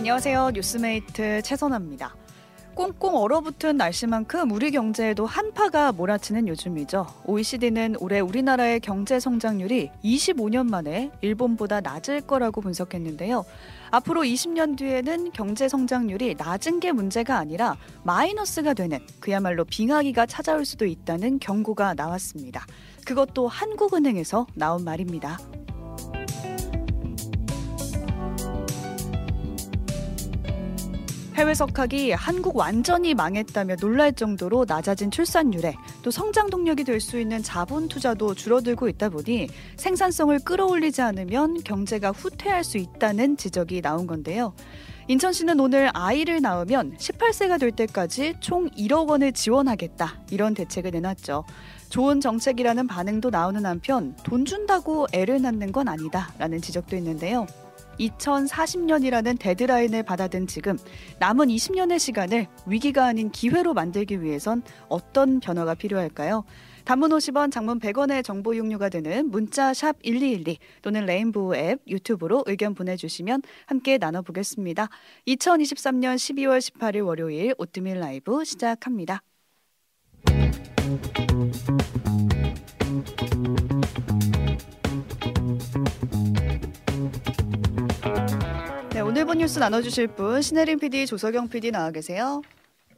안녕하세요. 뉴스메이트 최선아입니다. 꽁꽁 얼어붙은 날씨만큼 우리 경제에도 한파가 몰아치는 요즘이죠. OECD는 올해 우리나라의 경제 성장률이 25년 만에 일본보다 낮을 거라고 분석했는데요. 앞으로 20년 뒤에는 경제 성장률이 낮은 게 문제가 아니라 마이너스가 되는 그야말로 빙하기가 찾아올 수도 있다는 경고가 나왔습니다. 그것도 한국은행에서 나온 말입니다. 해외 석학이 한국 완전히 망했다며 놀랄 정도로 낮아진 출산율에 또 성장 동력이 될 수 있는 자본 투자도 줄어들고 있다 보니 생산성을 끌어올리지 않으면 경제가 후퇴할 수 있다는 지적이 나온 건데요. 인천시는 오늘 아이를 낳으면 18세가 될 때까지 총 1억 원을 지원하겠다 이런 대책을 내놨죠. 좋은 정책이라는 반응도 나오는 한편 돈 준다고 애를 낳는 건 아니다라는 지적도 있는데요. 2040년이라는 데드라인을 받아든 지금 남은 20년의 시간을 위기가 아닌 기회로 만들기 위해선 어떤 변화가 필요할까요? 단문 50원, 장문 100원의 정보 이용료가 되는 문자 샵 1212 또는 레인보우 앱 유튜브로 의견 보내주시면 함께 나눠보겠습니다. 2023년 12월 18일 월요일 오뜨밀 라이브 시작합니다. 네, 오늘 본 뉴스 나눠주실 분 신혜림 PD, 조석영 PD 나와 계세요.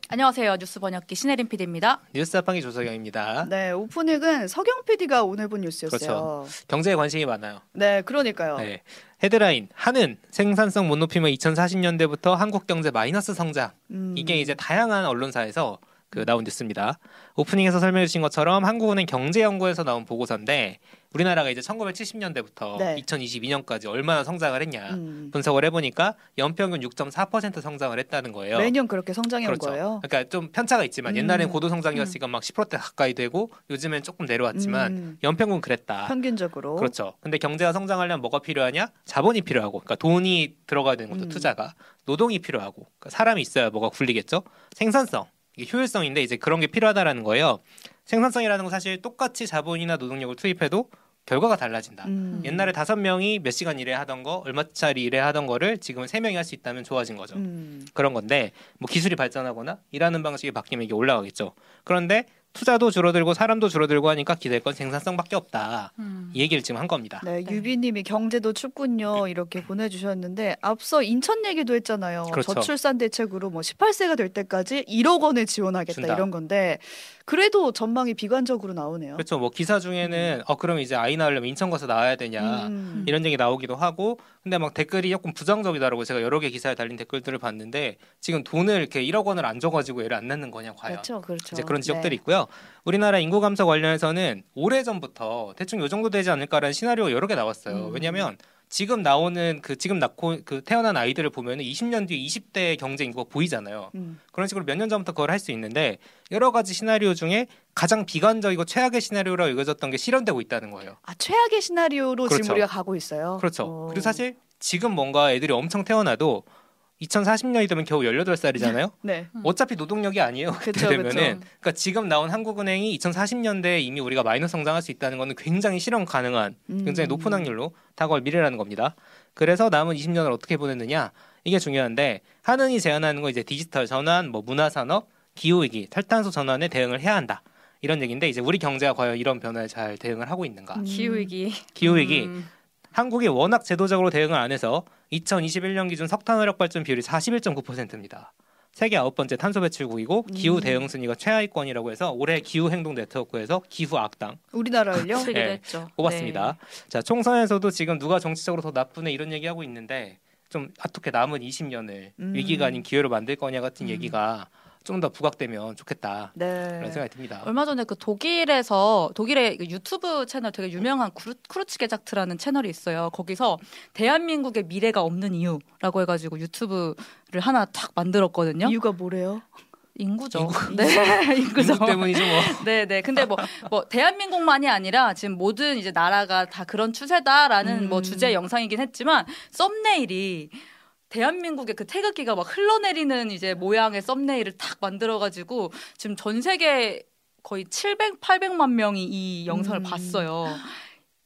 안녕하세요. 뉴스 번역기 신혜림 PD입니다. 뉴스 자판기 조석영입니다. 네, 오프닝은 석영 PD가 오늘 본 뉴스였어요. 그렇죠. 경제에 관심이 많아요. 네, 그러니까요. 네. 헤드라인 한은 생산성 못 높이면 2040년대부터 한국 경제 마이너스 성장. 음. 이게 이제 다양한 언론사에서 그 나온 뉴스입니다. 오프닝에서 설명해 주신 것처럼 한국은행 경제연구에서 나온 보고서인데 우리나라가 이제 1970년대부터 네. 2022년까지 얼마나 성장을 했냐 음. 분석을 해보니까 연평균 6.4% 성장을 했다는 거예요. 매년 그렇게 성장해 온 그렇죠. 거예요. 그러니까 좀 편차가 있지만 음. 옛날엔 고도 성장이었으니까 막 10%대 가까이 되고 요즘엔 조금 내려왔지만 음. 연평균 그랬다. 평균적으로. 그렇죠. 근데 경제가 성장하려면 뭐가 필요하냐? 자본이 필요하고, 그러니까 돈이 들어가야 되는 것도 음. 투자가 노동이 필요하고, 그러니까 사람이 있어야 뭐가 굴리겠죠. 생산성, 효율성인데 이제 그런 게 필요하다라는 거예요. 생산성이라는 건 사실 똑같이 자본이나 노동력을 투입해도 결과가 달라진다. 음. 옛날에 다섯 명이 몇 시간 일해 하던 거, 얼마짜리 일해 하던 거를 지금은 세 명이 할 수 있다면 좋아진 거죠. 음. 그런 건데 뭐 기술이 발전하거나 일하는 방식이 바뀌면 이게 올라가겠죠. 그런데 투자도 줄어들고 사람도 줄어들고 하니까 기댈 건 생산성밖에 없다. 이 얘기를 지금 한 겁니다. 네, 유비님이 경제도 춥군요 이렇게 보내주셨는데 앞서 인천 얘기도 했잖아요. 그렇죠. 저출산 대책으로 뭐 18세가 될 때까지 1억 원을 지원하겠다 준다. 이런 건데 그래도 전망이 비관적으로 나오네요. 그렇죠. 뭐 기사 중에는 어 그럼 이제 아이 낳으려면 인천 가서 낳아야 되냐 음. 이런 얘기 나오기도 하고 근데 막 댓글이 조금 부정적이더라고 제가 여러 개 기사에 달린 댓글들을 봤는데 지금 돈을 이렇게 1억 원을 안 줘가지고 애를 안 낳는 거냐 과연 그렇죠, 그렇죠. 이제 그런 지적들이 네. 있고요. 우리나라 인구 감소 관련해서는 오래 전부터 대충 요 정도 되지 않을까라는 시나리오가 여러 개 나왔어요. 음. 왜냐하면 지금 나오는 그 지금 낳고 그 태어난 아이들을 보면 은 20년 뒤에 20대 경제 인구가 보이잖아요. 음. 그런 식으로 몇 년 전부터 그걸 할 수 있는데 여러 가지 시나리오 중에 가장 비관적이고 최악의 시나리오라고 여겨졌던 게 실현되고 있다는 거예요. 아 최악의 시나리오로 지금 그렇죠. 우리가 가고 있어요. 그렇죠. 어. 그리고 사실 지금 뭔가 애들이 엄청 태어나도 2040년이 되면 겨우 18살이잖아요. 네, 어차피 노동력이 아니에요. 그때 그쵸, 되면은. 그쵸. 그러니까 지금 나온 한국은행이 2040년대에 이미 우리가 마이너스 성장할 수 있다는 거는 굉장히 실현 가능한 음. 굉장히 높은 확률로 다가올 미래라는 겁니다. 그래서 남은 20년을 어떻게 보내느냐 이게 중요한데 한은이 제안하는 거 이제 디지털 전환, 뭐 문화 산업, 기후 위기, 탈탄소 전환에 대응을 해야 한다. 이런 얘기인데 이제 우리 경제가 과연 이런 변화에 잘 대응을 하고 있는가? 음. 기후 위기. 기후 위기 음. 한국이 워낙 제도적으로 대응을 안 해서 2021년 기준 석탄 화력 발전 비율이 41.9%입니다. 세계 아홉 번째 탄소 배출국이고 기후 음. 대응 순위가 최하위권이라고 해서 올해 기후 행동 네트워크에서 기후 악당 우리나라를요. 네. 뽑았습니다. 자 총선에서도 지금 누가 정치적으로 더 나쁘네 이런 얘기하고 있는데 좀 어떻게 남은 20년을 음. 위기가 아닌 기회로 만들 거냐 같은 음. 얘기가 좀 더 부각되면 좋겠다 네. 그런 생각이 듭니다. 얼마 전에 그 독일에서 독일의 그 유튜브 채널 되게 유명한 크루, Kurzgesagt라는 채널이 있어요. 거기서 대한민국의 미래가 없는 이유라고 해가지고 유튜브를 하나 탁 만들었거든요. 이유가 뭐래요? 인구죠. 인구. 네, 인구죠. 인구 때문이죠 뭐. 네, 네. 근데 뭐, 뭐, 대한민국만이 아니라 지금 모든 이제 나라가 다 그런 추세다라는 음. 뭐 주제 영상이긴 했지만 썸네일이 대한민국의 그 태극기가 막 흘러내리는 이제 모양의 썸네일을 탁 만들어가지고 지금 전 세계 거의 700, 800만 명이 이 영상을 음. 봤어요.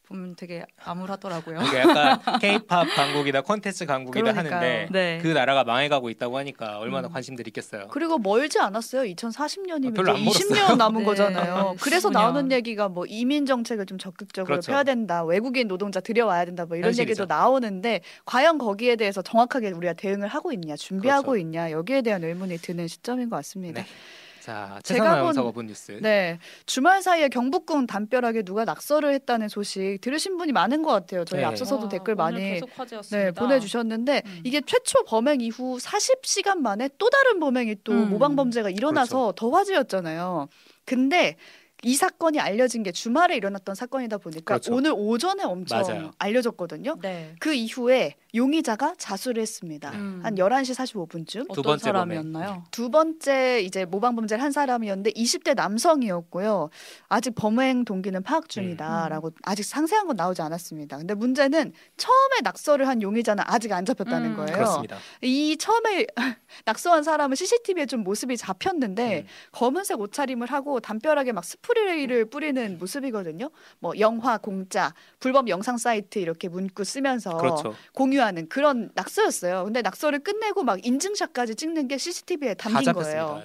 보면 되게 암울하더라고요. 이게 약간 케이팝 강국이다 콘텐츠 강국이다 그러니까요. 하는데 네. 그 나라가 망해가고 있다고 하니까 얼마나 음. 관심들이 있겠어요. 그리고 멀지 않았어요. 2040년이면 아, 별로 안 이제 멀었어요. 20년 남은 네. 거잖아요. 네, 그래서 15년. 나오는 얘기가 뭐 이민 정책을 좀 적극적으로 그렇죠. 펴야 된다. 외국인 노동자 들여와야 된다. 뭐 이런 현실이죠. 얘기도 나오는데 과연 거기에 대해서 정확하게 우리가 대응을 하고 있냐, 준비하고 그렇죠. 있냐 여기에 대한 의문이 드는 시점인 것 같습니다. 네. 자, 제가 본- 뉴스. 네. 주말 사이에 경북군 담벼락에 누가 낙서를 했다는 소식 들으신 분이 많은 것 같아요. 저희 네. 앞서서도 와, 댓글 오늘 많이. 네, 보내주셨는데 음. 이게 최초 범행 이후 40시간 만에 또 다른 범행이 또 음. 모방 범죄가 일어나서 더 화제였잖아요. 근데 이 사건이 알려진 게 주말에 일어났던 사건이다 보니까 그렇죠. 오늘 오전에 엄청 맞아요. 알려졌거든요. 네. 그 이후에 용의자가 자수를 했습니다. 음. 한 11시 45분쯤. 두 어떤 번째 사람이었나요? 두 번째 이제 모방 범죄를 한 사람이었는데 20대 남성이었고요. 아직 범행 동기는 파악 중이다라고 아직 상세한 건 나오지 않았습니다. 근데 문제는 처음에 낙서를 한 용의자는 아직 안 잡혔다는 음, 거예요. 그렇습니다. 이 처음에 낙서한 사람은 CCTV에 좀 모습이 잡혔는데 음. 검은색 옷차림을 하고 담벼락에 막 스프레 이를 뿌리는 모습이거든요. 뭐 영화 공짜 불법 영상 사이트 이렇게 문구 쓰면서 그렇죠. 공유하는 그런 낙서였어요. 근데 낙서를 끝내고 막 인증샷까지 찍는 게 CCTV에 다 담긴. 거예요.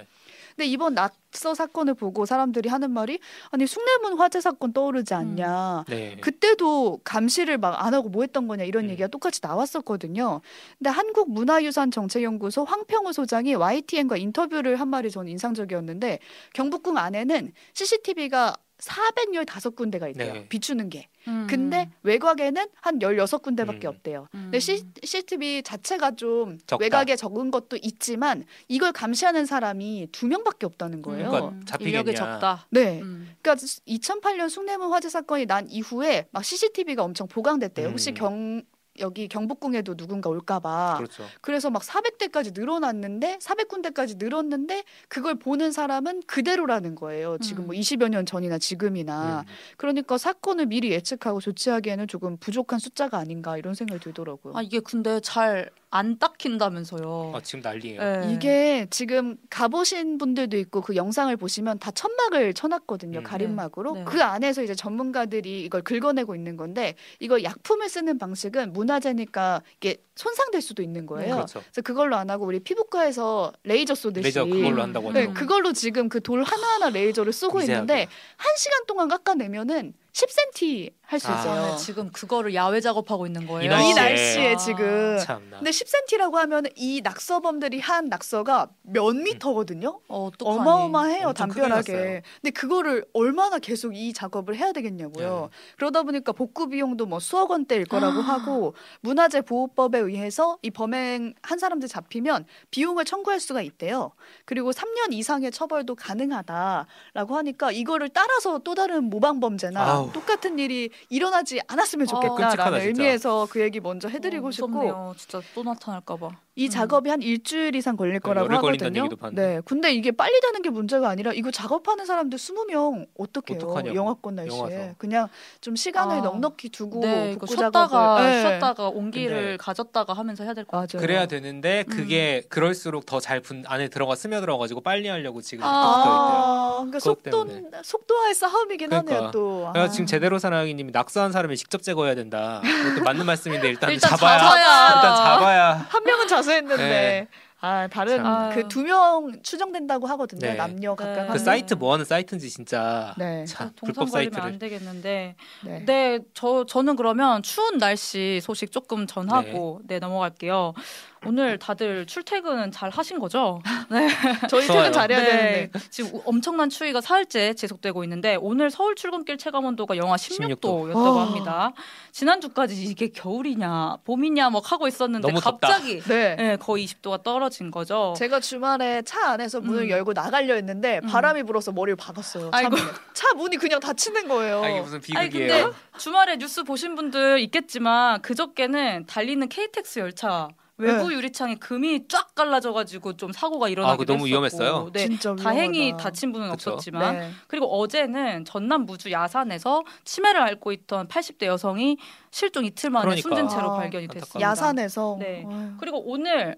근데 이번 낙서 사건을 보고 사람들이 하는 말이 아니 숭례문 화재 사건 떠오르지 않냐. 네. 그때도 감시를 막 안 하고 뭐 했던 거냐 이런 음. 얘기가 똑같이 나왔었거든요. 근데 한국문화유산정책연구소 황평우 소장이 YTN과 인터뷰를 한 말이 저는 인상적이었는데 경북궁 안에는 CCTV가 415군데가 있대요. 네. 비추는 게. 음. 근데 외곽에는 한 16군데밖에 음. 없대요. 음. 근데 C, CCTV 자체가 좀 적다. 외곽에 적은 것도 있지만 이걸 감시하는 사람이 두 명밖에 없다는 거예요. 그러니까 음, 잡히겠냐. 인력이 적다. 네. 음. 그러니까 2008년 숭례문 화재 사건이 난 이후에 막 CCTV가 엄청 보강됐대요. 혹시 음. 경 여기 경복궁에도 누군가 올까봐. 그렇죠. 그래서 막 400대까지 늘어났는데 400군데까지 늘었는데 그걸 보는 사람은 그대로라는 거예요. 지금 음. 뭐 20여 년 전이나 지금이나. 음. 그러니까 사건을 미리 예측하고 조치하기에는 조금 부족한 숫자가 아닌가 이런 생각이 들더라고요. 아 이게 근데 잘 안 닦힌다면서요. 아, 지금 난리예요. 네. 이게 지금 가보신 분들도 있고 그 영상을 보시면 다 천막을 쳐놨거든요 음. 가림막으로 네. 네. 그 안에서 이제 전문가들이 이걸 긁어내고 있는 건데 이거 약품을 쓰는 방식은 문화재니까 이게 손상될 수도 있는 거예요. 그렇죠. 그래서 그걸로 안 하고 우리 피부과에서 레이저 쏘듯이 레이저 그걸로 한다고 네. 그걸로 지금 그 돌 하나하나 레이저를 쏘고 미세하게. 있는데 한 시간 동안 깎아내면은 10cm 할수 아. 있어요. 아, 지금 그거를 야외 작업하고 있는 거예요. 이이 날씨에. 날씨에 아. 지금 참나. 근데 10cm라고 하면 이 낙서범들이 한 낙서가 몇 미터거든요. 어, 어떡하니? 어마어마해요. 났어요. 근데 그거를 얼마나 계속 이 작업을 해야 되겠냐고요. 네. 그러다 보니까 복구 비용도 뭐 수억 원대일 거라고 아. 하고 문화재 보호법에 의해서 이 범행 한 사람들 잡히면 비용을 청구할 수가 있대요. 그리고 3년 이상의 처벌도 가능하다라고 하니까 이거를 따라서 또 다른 모방 범죄나 아우. 똑같은 일이 일어나지 않았으면 아, 좋겠다라는 끔찍하다, 진짜. 의미에서 그 얘기 먼저 해드리고 어, 싶고. 진짜 또 나타날까봐. 이 음. 작업이 한 일주일 이상 걸릴 거라고 하거든요. 네. 근데 이게 빨리 되는 게 문제가 아니라 이거 작업하는 사람들 20명 어떡해요? 어떡하냐고. 영하권 날씨에. 영하서. 그냥 좀 시간을 아. 넉넉히 두고 네, 이거 복구 쉬었다가 작업을 네. 쉬었다가 온기를 근데- 가졌다가 하면서 해야 될 것 같아요. 그래야 되는데 음. 그게 그럴수록 더 잘 분 안에 들어가 스며들어가지고 빨리 하려고 지금 아. 붙어 있대요. 아, 그러니까 속도. 속도와의 싸움이긴 그러니까. 하네요 또. 아. 지금 제대로 사랑이님이 낙서한 사람이 직접 제거해야 된다. 이것도 맞는 말씀인데 일단, 일단 잡아야, 잡아야. 일단 잡아야 한 명은 자수했는데 네. 아 다른 참. 그 두 명 추정된다고 하거든요. 네. 남녀 네. 각각 그한 사이트 명. 뭐 하는 사이트인지 진짜 네. 참 동선 불법 걸리면 사이트를 안 되겠는데. 네. 네, 저 저는 그러면 추운 날씨 소식 조금 전하고 네, 넘어갈게요. 오늘 다들 출퇴근 잘 하신 거죠? 네. 저희 좋아요. 퇴근 잘해야 되는데. 지금 우- 엄청난 추위가 사흘째 지속되고 있는데 오늘 서울 출근길 체감 온도가 영하 16도였다고 16도. 아. 합니다. 지난주까지 이게 겨울이냐 봄이냐 막 하고 있었는데. 갑자기 네. 네, 거의 20도가 떨어진 거죠. 제가 주말에 차 안에서 문을 음. 열고 나가려 했는데 음. 바람이 불어서 머리를 박았어요. 차 아이고. 차 문이 그냥 닫히는 거예요. 아, 이게 무슨 아니 비극이에요. 근데 주말에 뉴스 보신 분들 있겠지만 그저께는 달리는 KTX 열차 외부 네. 유리창에 금이 쫙 갈라져가지고 좀 사고가 일어나기도 아, 너무 했었고. 위험했어요? 네. 진짜 다행히 위험하다. 다친 분은 그쵸. 없었지만 네. 그리고 어제는 전남 무주 야산에서 치매를 앓고 있던 80대 여성이 실종 이틀 만에 그러니까. 숨진 채로 아, 발견이. 됐습니다. 야산에서 네. 어휴. 그리고 오늘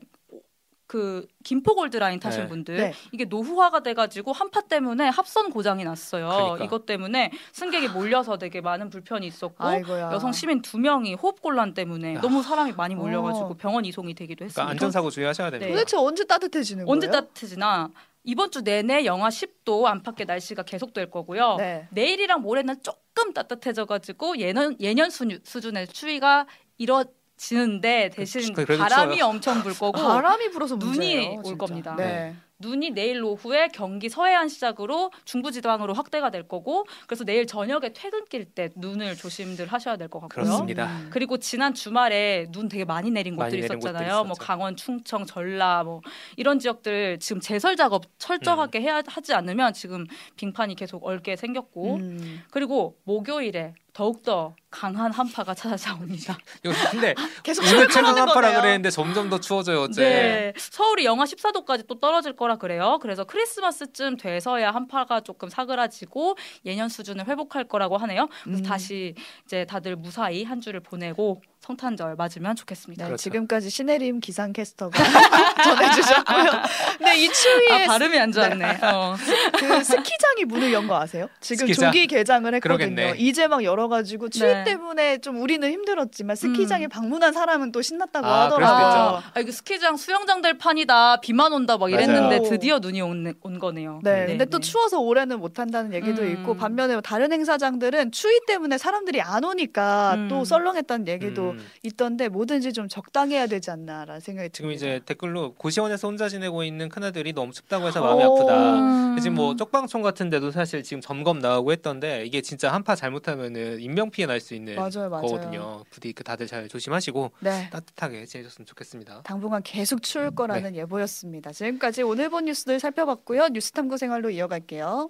그 김포 골드라인 타신 네. 분들 네. 이게 노후화가 돼가지고 한파 때문에 합선 고장이 났어요. 그러니까. 이것 때문에 승객이 몰려서 되게 많은 불편이 있었고 아이고야. 여성 시민 두 명이 호흡 곤란 때문에 아. 너무 사람이 많이 몰려가지고 어. 병원 이송이 되기도 했습니다. 그러니까 안전사고 주의하셔야 됩니다. 네. 도대체 언제 따뜻해지는 언제 거예요? 따뜻해지나 이번 주 내내 영하 10도 안팎의 날씨가 계속될 거고요. 네. 내일이랑 모레는 조금 따뜻해져가지고 예년 예년 수, 수준의 추위가 이뤄 지는데 대신 그- 그래도 바람이 추워요. 엄청 불 거고 바람이 불어서 눈이 문제예요, 올 진짜. 겁니다. 네. 눈이 내일 오후에 경기 서해안 시작으로 중부지방으로 확대가 될 거고 그래서 내일 저녁에 퇴근길 때 눈을 조심들 하셔야 될 것 같고요. 그렇습니다. 음. 그리고 지난 주말에 눈 되게 많이 내린 많이 곳들이 내린 있었잖아요. 뭐. 강원, 충청, 전라 뭐 이런 지역들 지금 제설 작업 철저하게 음. 해야 하지 않으면 지금 빙판이 계속 얼게 생겼고 음. 그리고 목요일에 더욱더 강한 한파가 찾아옵니다. 근데 계속 오늘 최강 한파라. 그랬는데 점점 더 추워져요 어째. 네. 서울이 영하 14도까지 또 떨어질 거라 그래요. 그래서 크리스마스쯤 돼서야 한파가 조금 사그라지고 예년 수준을 회복할 거라고 하네요. 그래서 음. 다시 이제 다들 무사히 한 주를 보내고 성탄절 맞으면 좋겠습니다. 네, 그렇죠. 지금까지 신혜림 기상캐스터가 전해주셨고요. 근데 이 추위에 아 발음이 안 좋았네. 어. 그 스키장이 문을 연 거 아세요? 지금 스키장? 조기 개장을 했거든요. 그러겠네. 이제 막 열어가지고 추위 네. 때문에 좀 우리는 힘들었지만 스키장에 음. 방문한 사람은 또 신났다고 아, 하더라고요. 아 이거 스키장 수영장 될 판이다. 비만 온다 막 이랬는데 맞아요. 드디어 눈이 온, 온 거네요. 네, 근데 또 네. 추워서 올해는 못 한다는 얘기도 음. 있고 반면에 다른 행사장들은 추위 때문에 사람들이 안 오니까 음. 또 썰렁했다는 얘기도 음. 있던데 뭐든지 좀 적당해야 되지 않나라는 생각이 지금 듭니다. 이제 댓글로 고시원에서 혼자 지내고 있는 큰아들이 너무 춥다고 해서 마음이 아프다. 음. 지금 뭐 쪽방촌 같은 데도 사실 지금 점검 나오고 했던데 이게 진짜 한파 잘못하면은 인명 피해 날 수 있는 맞아요, 맞아요. 거거든요. 부디 그 다들 잘 조심하시고 네. 따뜻하게 지내셨으면 좋겠습니다. 당분간 계속 추울 네. 거라는 예보였습니다. 지금까지 오늘 본 뉴스들 살펴봤고요. 뉴스탐구 생활로 이어갈게요.